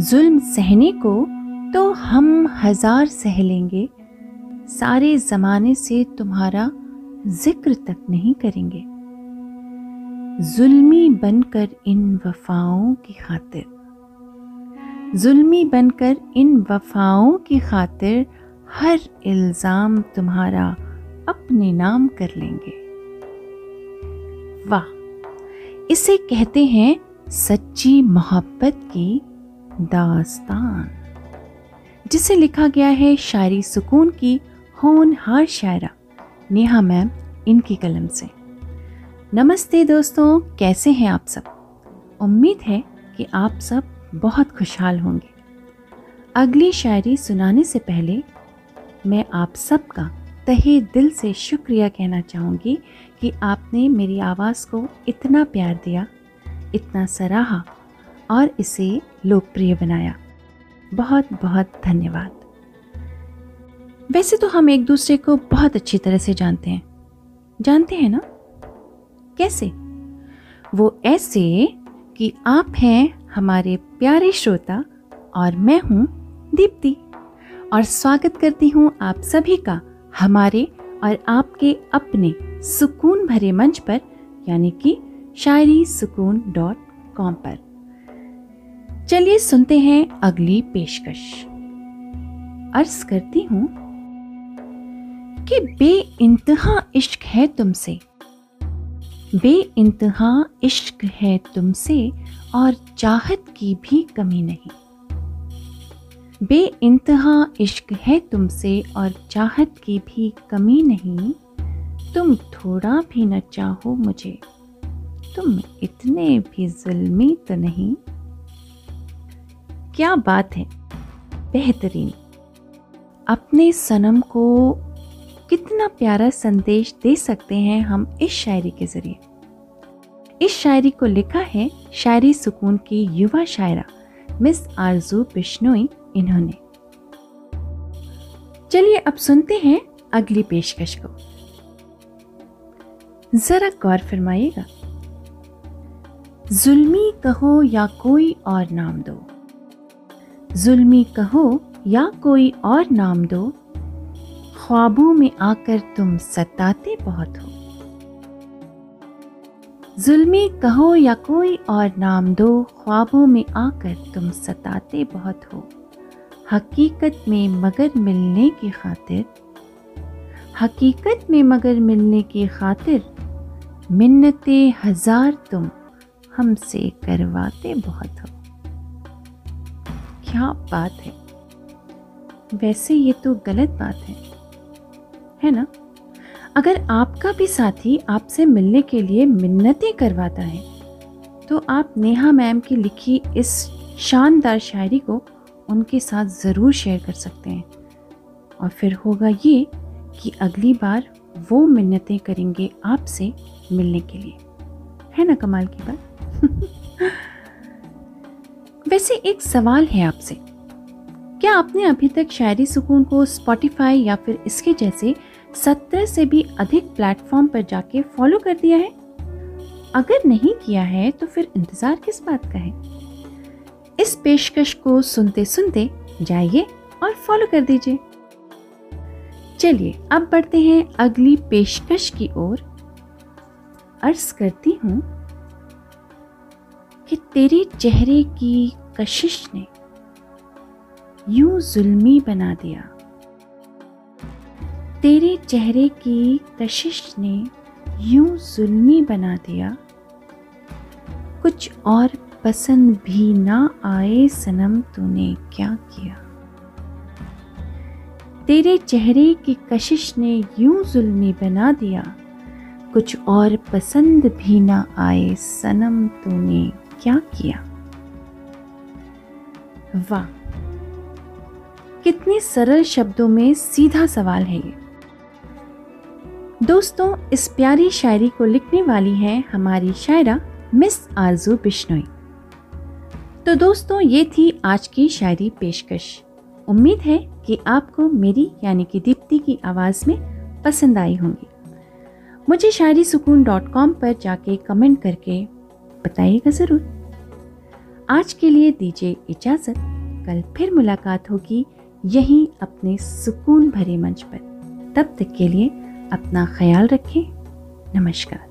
जुल्म सहने को तो हम हज़ार सह लेंगे। सारे जमाने से तुम्हारा ज़िक्र तक नहीं करेंगे। जुल्मी बनकर इन वफाओं की खातिर। जुल्मी बनकर इन वफाओं की खातिर हर इल्ज़ाम तुम्हारा अपने नाम कर लेंगे। वाह, इसे कहते हैं सच्ची मोहब्बत की दास्तान, जिसे लिखा गया है शायरी सुकून की होनहार शायरा, नेहा मैम इनकी कलम से। नमस्ते दोस्तों, कैसे हैं आप सब? उम्मीद है कि आप सब बहुत खुशहाल होंगे। अगली शायरी सुनाने से पहले मैं आप सबका तहे दिल से शुक्रिया कहना चाहूँगी कि आपने मेरी आवाज़ को इतना प्यार दिया, इतना सराहा और इसे लोकप्रिय बनाया। बहुत बहुत धन्यवाद। वैसे तो हम एक दूसरे को बहुत अच्छी तरह से जानते हैं। जानते हैं ना? कैसे? वो ऐसे कि आप हैं हमारे प्यारे श्रोता और मैं हूँ दीप्ति। और स्वागत करती हूँ आप सभी का हमारे और आपके अपने सुकून भरे मंच पर, यानी कि शायरी सुकून डॉट कॉम पर। चलिए सुनते हैं अगली पेशकश। अर्ज़ करती हूँ कि बे इंतहा इश्क है तुमसे। बे इंतहा इश्क है तुमसे और चाहत की भी कमी नहीं। बे इंतहा इश्क है तुमसे और चाहत की भी कमी नहीं। तुम थोड़ा भी न चाहो मुझे। तुम इतने भी जुल्मी तो नहीं। क्या बात है? बेहतरीन। अपने सनम को कितना प्यारा संदेश दे सकते हैं हम इस शायरी के ज़रिए। इस शायरी को लिखा है शायरी सुकून की युवा शायरा, मिस आरज़ू बिश्नोई इन्होंने। चलिए अब सुनते हैं अगली पेशकश को। जरा गौर फरमाइएगा। जुल्मी कहो या कोई और नाम दो। जुल्मी कहो या कोई और नाम दो, ख्वाबों में आकर तुम सताते बहुत हो। जुल्मी कहो या कोई और नाम दो, ख्वाबों में आकर तुम सताते बहुत हो। हकीकत में मगर मिलने की खातिर, हकीकत में मगर मिलने की खातिर मिन्नते हज़ार तुम हमसे करवाते बहुत हो। क्या बात है? वैसे ये तो गलत बात है। है ना? अगर आपका भी साथी आपसे मिलने के लिए मिन्नतें करवाता है तो आप नेहा मैम की लिखी इस शानदार शायरी को उनके साथ ज़रूर शेयर कर सकते हैं। और फिर होगा ये कि अगली बार वो मिन्नतें करेंगे आपसे मिलने के लिए। है ना कमाल की बात? वैसे एक सवाल है आपसे। क्या आपने अभी तक शायरी सुकून को स्पॉटिफाई या फिर इसके जैसे सत्रह से भी अधिक प्लेटफॉर्म पर जाके फॉलो कर दिया है? अगर नहीं किया है तो फिर इंतज़ार किस बात का है? इस पेशकश को सुनते सुनते जाइए और फॉलो कर दीजिए। चलिए, अब बढ़ते हैं अगली पेशकश की ओर। अर्ज़ करती हूँ कि तेरे चेहरे की कशिश ने यूँ जुल्मी बना दिया। तेरे चेहरे की कशिश ने यूँ जुल्मी बना दिया। कुछ और पसंद भी ना आए सनम, तूने क्या किया? तेरे चेहरे की कशिश ने यूँ जुल्मी बना दिया। कुछ और पसंद भी ना आए सनम, तूने क्या किया? वाह। कितने सरल शब्दों में सीधा सवाल है ये। दोस्तों, इस प्यारी शायरी को लिखने वाली है हमारी शायरा मिस आरज़ू बिश्नोई। तो दोस्तों, ये थी आज की शायरी पेशकश। उम्मीद है कि आपको मेरी, यानी कि दीप्ति की आवाज़ में पसंद आई होंगी। मुझे शायरी सुकून डॉट कॉम पर जाके कमेंट करके बताइएगा ज़रूर। आज के लिए दीजिए इजाज़त। कल फिर मुलाकात होगी यहीं अपने सुकून भरे मंच पर। तब तक के लिए अपना ख्याल रखें। नमस्कार।